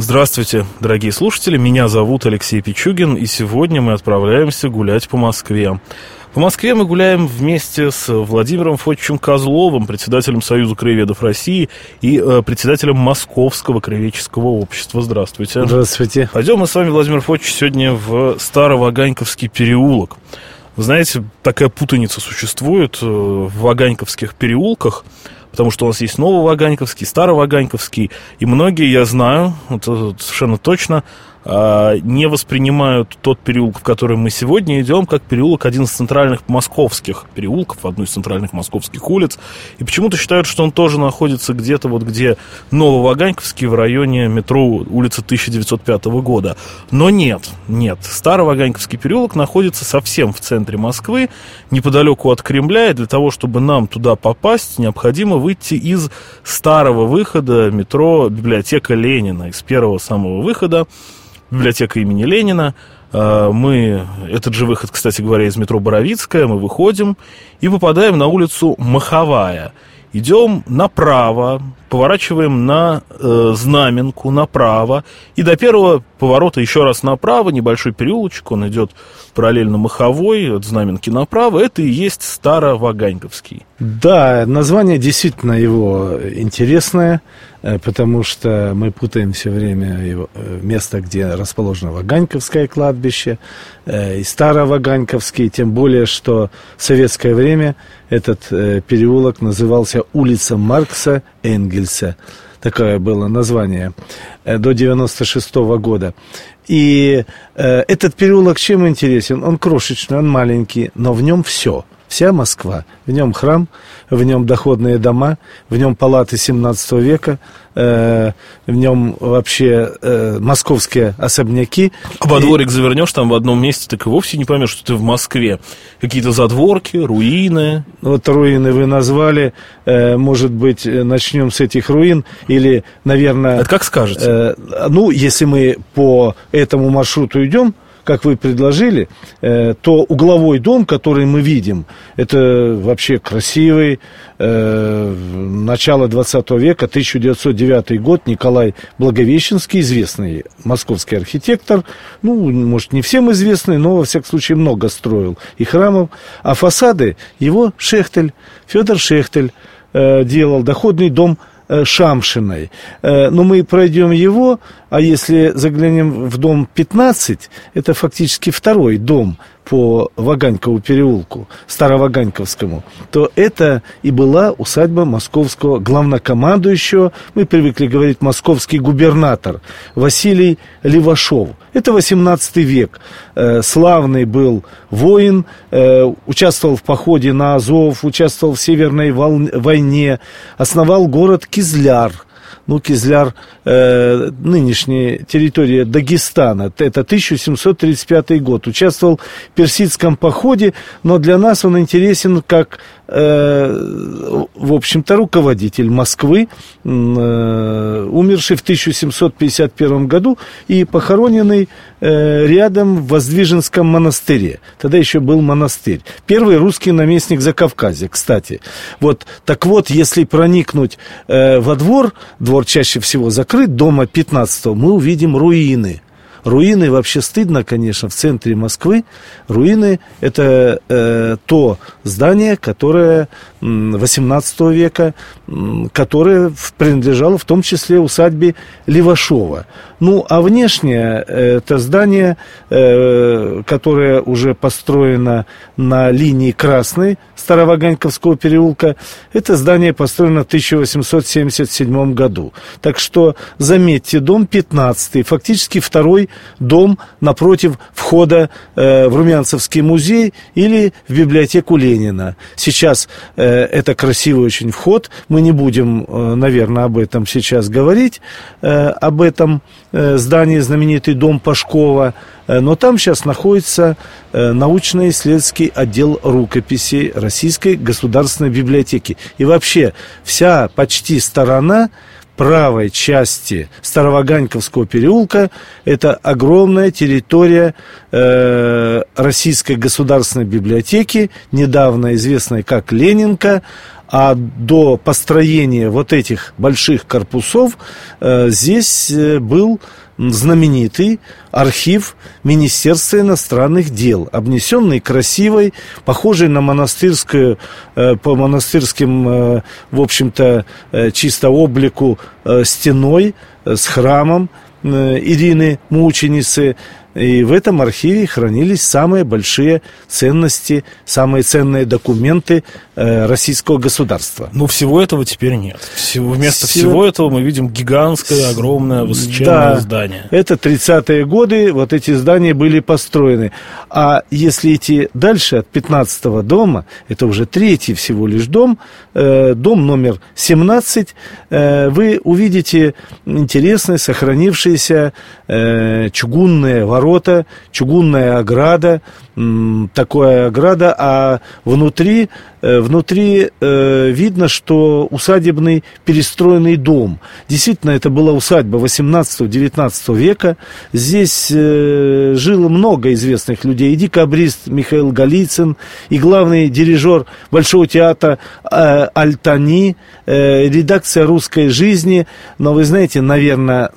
Здравствуйте, дорогие слушатели, меня зовут Алексей Пичугин, и сегодня мы отправляемся гулять по Москве. По Москве мы гуляем вместе с Владимиром Фотчем Козловым, председателем Союза краеведов России и э, председателем Московского краеведческого общества. Здравствуйте. Здравствуйте. Пойдем мы с вами, Владимир Фотч, сегодня в Староваганьковский переулок. Вы знаете, такая путаница существует э, в Ваганьковских переулках, потому что у нас есть Нововаганьковский, Староваганьковский, и многие, я знаю, это совершенно точно, не воспринимают тот переулок, в который мы сегодня идем, как переулок один из центральных московских переулков, одной из центральных московских улиц. И почему-то считают, что он тоже находится где-то вот где Нововаганьковский в районе метро улицы 1905 года. Но нет, нет. Староваганьковский переулок находится совсем в центре Москвы, неподалеку от Кремля, и для того, чтобы нам туда попасть, необходимо выйти из старого выхода метро библиотека Ленина, из первого самого выхода библиотека имени Ленина. А, мы, этот же выход, кстати говоря, из метро Боровицкая, мы выходим и попадаем на улицу Маховая – идем направо, поворачиваем на э, знаменку направо, и до первого поворота еще раз направо, небольшой переулочек, он идет параллельно Маховой, от знаменки направо, это и есть Староваганьковский. Да, название действительно его интересное, э, потому что мы путаем все время его, э, место, где расположено Ваганьковское кладбище, э, и Староваганьковский, тем более, что в советское время этот переулок назывался улица Маркса Энгельса. Такое было название до 96 -го года. И э, этот переулок чем интересен? Он крошечный, он маленький, но в нем все – вся Москва. В нем храм, в нем доходные дома, в нем палаты 17 века, э, в нем вообще э, московские особняки. А во дворик завернешь там в одном месте, так и вовсе не поймешь, что ты в Москве. Какие-то задворки, руины. Вот руины вы назвали. Э, может быть, начнем с этих руин или, наверное... Это как скажете? Э, ну, если мы по этому маршруту идем, как вы предложили, э, то угловой дом, который мы видим, это вообще красивый, э, начало 20 века, 1909 год, Николай Благовещенский, известный московский архитектор, ну, может, не всем известный, но, во всяком случае, много строил и храмов, а фасады его Шехтель, Федор Шехтель э, делал, доходный дом Шамшиной. Э, но мы пройдем его, а если заглянем в дом 15, это фактически второй дом по Ваганькову переулку, Староваганьковскому, то это и была усадьба московского главнокомандующего, мы привыкли говорить московский губернатор Василий Левашов. Это 18 век. Э, славный был воин, э, участвовал в походе на Азов, участвовал в Северной войне, основал город Кизляр – ну, Кизляр, э, нынешняя территория Дагестана, это 1735 год, участвовал в персидском походе, но для нас он интересен как в общем-то, руководитель Москвы, э, умерший в 1751 году и похороненный э, рядом в Воздвиженском монастыре. Тогда еще был монастырь. Первый русский наместник за Кавказе, кстати. Вот, так вот, если проникнуть во двор, двор чаще всего закрыт, дома 15 мы увидим руины – Руины вообще стыдно, конечно, в центре Москвы. Руины – это э, то здание, которое 18 века, которое принадлежало в том числе усадьбе Левашова. Ну, а внешнее э, это здание, э, которое уже построено на линии Красной Староваганьковского переулка, это здание построено в 1877 году. Так что, заметьте, дом 15, фактически второй дом напротив входа э, в Румянцевский музей или в библиотеку Ленина. Сейчас это красивый очень вход, мы не будем, наверное, об этом сейчас говорить, об этом Э, здание, знаменитый дом Пашкова, э, но там сейчас находится э, научно-исследовательский отдел рукописей Российской государственной библиотеки. И вообще вся почти сторона правой части Староваганьковского переулка. Это огромная территория э, Российской государственной библиотеки, недавно известной как Ленинка, а до построения вот этих больших корпусов э, здесь э, был знаменитый архив Министерства иностранных дел, обнесенный красивой, похожей на монастырскую, э, по монастырским, э, в общем-то, э, чисто облику стеной с храмом Ирины Мученицы, и в этом архиве хранились самые большие ценности, самые ценные документы э, российского государства. Но всего этого теперь нет. Всего, вместо всего... всего этого мы видим гигантское, огромное, высоченное да, здание. Это 30-е годы, вот эти здания были построены. А если идти дальше, от 15-го дома, это уже третий всего лишь дом, э, дом номер 17, э, вы увидите интересные, сохранившиеся э, чугунные ворота, ворота, чугунная ограда, такая ограда, а внутри, э, внутри э, видно, что усадебный перестроенный дом. Действительно, это была усадьба 18-19 века. Здесь э, жило много известных людей. И декабрист Михаил Голицын, и главный дирижер Большого театра Альтани, редакция «Русской жизни». Но вы знаете, наверное,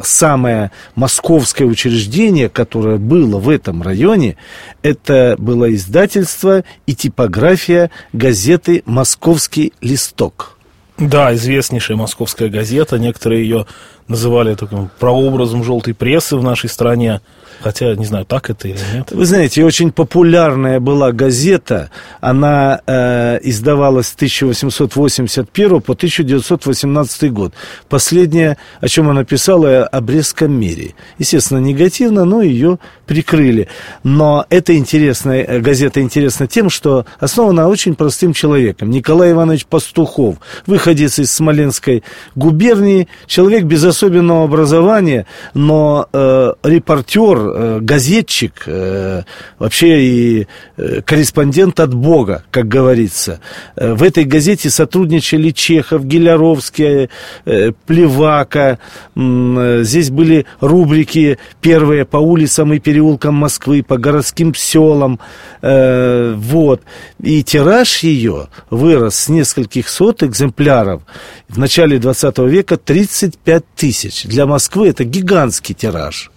самое московское учреждение, которое было в этом районе, это было издательство и типография газеты «Московский листок». Да, известнейшая московская газета. Некоторые ее называли таким прообразом желтой прессы в нашей стране. Хотя, не знаю, так это или нет. Вы знаете, очень популярная была газета. Она э, издавалась с 1881 по 1918 год. Последнее, о чем она писала, о Брестском мире. Естественно, негативно, но ее прикрыли. Но эта интересная э, газета интересна тем, что основана очень простым человеком. Николай Иванович Пастухов, выходец из Смоленской губернии, человек без особенного образования, но э, репортер, э, газетчик, э, вообще и э, корреспондент от Бога, как говорится. В этой газете сотрудничали Чехов, Геляровский, Плевака. Здесь были рубрики первые по улицам и переулкам Москвы, по городским селам. Вот. И тираж ее вырос с нескольких сот экземпляров в начале 20 века 35 тысяч тысяч. Для Москвы это гигантский тираж.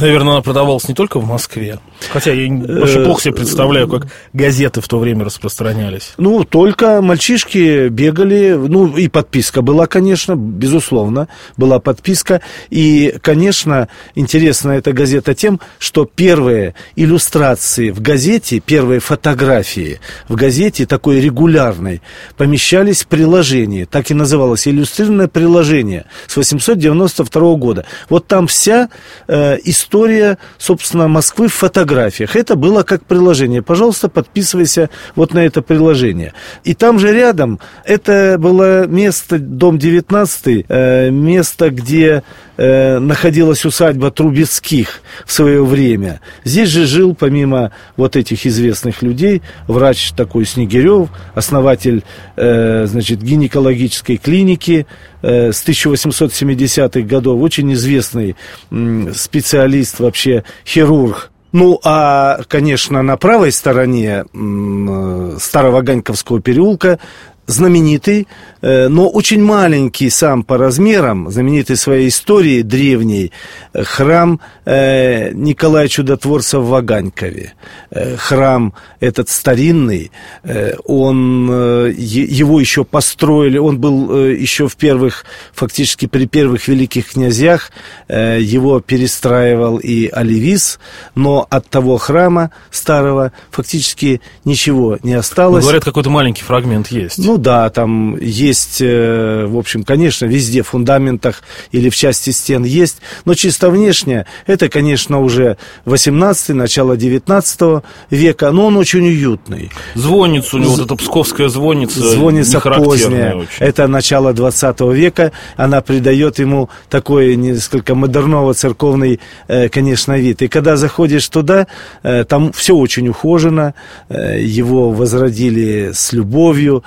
Наверное, она продавалась не только в Москве. Хотя я очень плохо себе представляю, как газеты в то время распространялись. Ну, только мальчишки бегали. Ну, и подписка была, конечно, безусловно, была подписка. И, конечно, интересна эта газета тем, что первые иллюстрации в газете, первые фотографии в газете, такой регулярной, помещались в приложении. Так и называлось иллюстрированное приложение с 892 года. Вот там вся э, история, собственно, Москвы в фотографиях. Это было как приложение. Пожалуйста, подписывайся вот на это приложение. И там же рядом, это было место, дом 19, э, место, где э, находилась усадьба Трубецких в свое время. Здесь же жил, помимо вот этих известных людей, врач такой Снегирев, основатель, э, значит, гинекологической клиники э, с 1870-х годов, очень известный специалист вообще, хирург. Ну, а, конечно, на правой стороне э, Старого Ганьковского переулка знаменитый, э, но очень маленький сам по размерам, знаменитый своей историей древней, э, храм э, Николая Чудотворца в Ваганькове. Храм этот старинный, он, его еще построили, он был еще в первых, фактически при первых великих князьях, его перестраивал и Оливис, но от того храма старого фактически ничего не осталось. Ну, говорят, какой-то маленький фрагмент есть. Ну да, там есть, э, в общем, конечно, везде в фундаментах или в части стен есть, но чисто внешне это, конечно, уже 18 начало 19 века, но он очень уютный. Звонница у него, вот эта псковская звонница, звонница поздняя, очень. это начало 20 века, она придает ему такой несколько модерново-церковный, э, конечно, вид. И когда заходишь туда, э, там все очень ухожено, его возродили с любовью,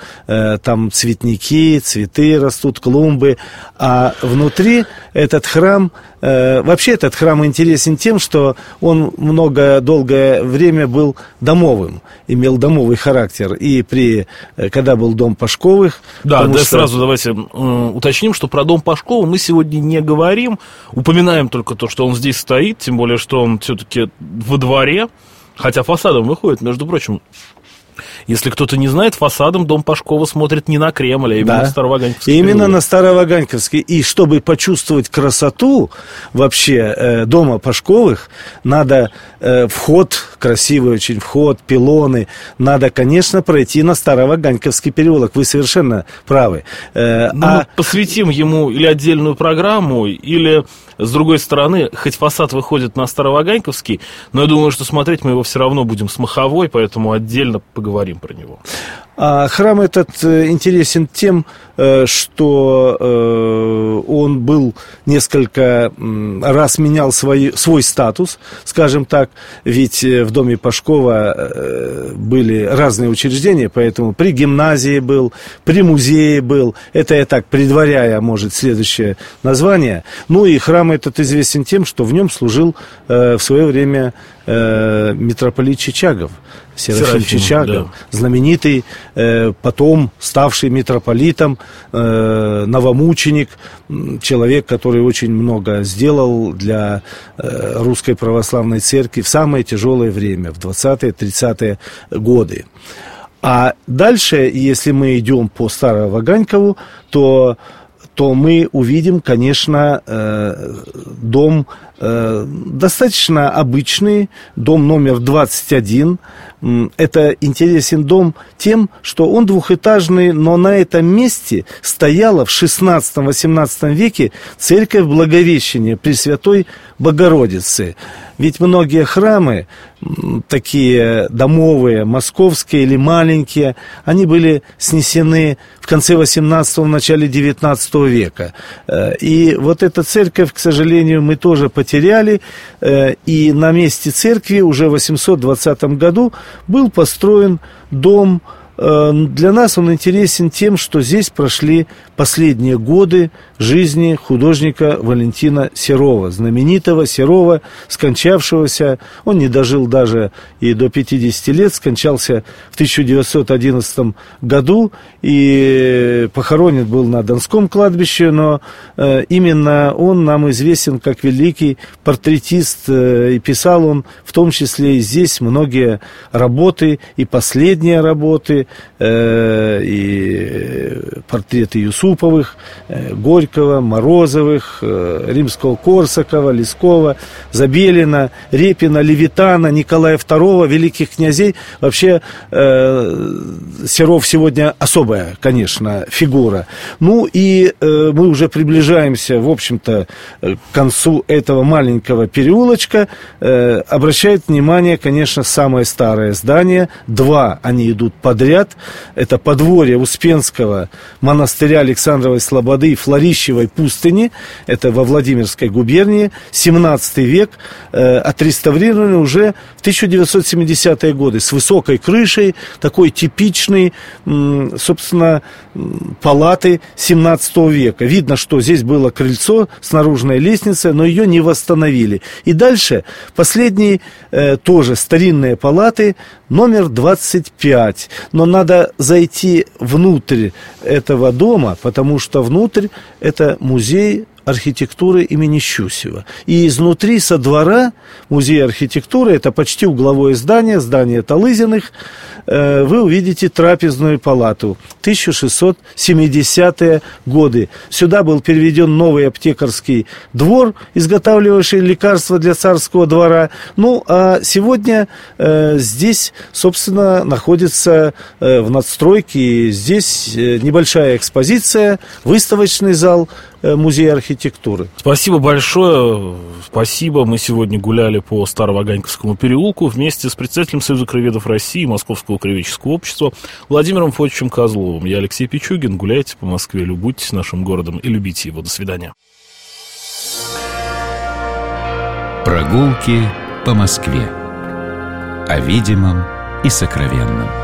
там цветники, цветы растут, клумбы, а внутри этот храм, э, вообще этот храм интересен тем, что он много, долгое время был домовым, имел домовый характер, и при, э, когда был дом Пашковых... Да, да, что... сразу давайте э, уточним, что про дом Пашкова мы сегодня не говорим, упоминаем только то, что он здесь стоит, тем более, что он все-таки во дворе, хотя фасадом выходит, между прочим, если кто-то не знает, фасадом дом Пашкова смотрит не на Кремль, а именно да. на Староваганьковский. Именно переулок. на Староваганьковский. И чтобы почувствовать красоту вообще э, дома Пашковых, надо э, вход, красивый очень вход, пилоны, надо, конечно, пройти на Староваганьковский переулок. Вы совершенно правы. Э, ну, а... Посвятим ему или отдельную программу, или с другой стороны, хоть фасад выходит на Староваганьковский, но я думаю, что смотреть мы его все равно будем с Маховой, поэтому отдельно поговорим про него. А храм этот э, интересен тем, э, что э, он был несколько раз менял свой, свой статус, скажем так, ведь в доме Пашкова были разные учреждения, поэтому при гимназии был, при музее был, это я так предваряя, может, следующее название. Ну и храм этот известен тем, что в нем служил в свое время митрополит Чичагов. Серафим, Серафим Чичагов, да. знаменитый, потом ставший митрополитом, э, новомученик, человек, который очень много сделал для э, русской православной церкви в самое тяжелое время, в 20-30-е годы. А дальше, если мы идем по Староваганькову, то то мы увидим, конечно, э, дом э, достаточно обычный, дом номер 21. Это интересен дом тем, что он двухэтажный, но на этом месте стояла в 16-18 веке церковь Благовещения Пресвятой Богородицы. Ведь многие храмы, такие домовые, московские или маленькие, они были снесены в конце 18-го, начале 19 века. Э, и вот эта церковь, к сожалению, мы тоже потеряли. Э, и на месте церкви уже в 820 году был построен дом для нас он интересен тем, что здесь прошли последние годы жизни художника Валентина Серова, знаменитого Серова, скончавшегося, он не дожил даже и до 50 лет, скончался в 1911 году и похоронен был на Донском кладбище, но э, именно он нам известен как великий портретист, э, и писал он в том числе и здесь многие работы, и последние работы, э, и портреты Юсуповых, э, Горького, Морозовых, э, Римского-Корсакова, Лескова, Забелина, Репина, Левитана, Николая II, великих князей. Вообще э, Серов сегодня особая, конечно, фигура. Ну и э, мы уже приближаемся, в общем-то, к концу этого маленького переулочка. Э, обращает внимание, конечно, самое старое здание. Два они идут подряд ряд. Это подворье Успенского монастыря Александровой Слободы и Флорищевой пустыни. Это во Владимирской губернии. 17 век. Э, отреставрированы уже в 1970-е годы. С высокой крышей. Такой типичный, собственно, палаты 17 века. Видно, что здесь было крыльцо с наружной лестницей, но ее не восстановили. И дальше последние э, тоже старинные палаты номер 25. Но надо зайти внутрь этого дома, потому что внутрь это музей архитектуры имени Щусева. И изнутри, со двора музея архитектуры, это почти угловое здание, здание Талызиных, э, вы увидите трапезную палату 1670-е годы. Сюда был переведен новый аптекарский двор, изготавливавший лекарства для царского двора. Ну, а сегодня э, здесь, собственно, находится э, в надстройке, здесь небольшая экспозиция, выставочный зал, музея архитектуры. Спасибо большое. Спасибо. Мы сегодня гуляли по Староваганьковскому переулку вместе с председателем Союза краеведов России Московского краеведческого общества Владимиром Фотичем Козловым. Я Алексей Пичугин. Гуляйте по Москве, любуйтесь нашим городом и любите его. До свидания. Прогулки по Москве. О видимом и сокровенном.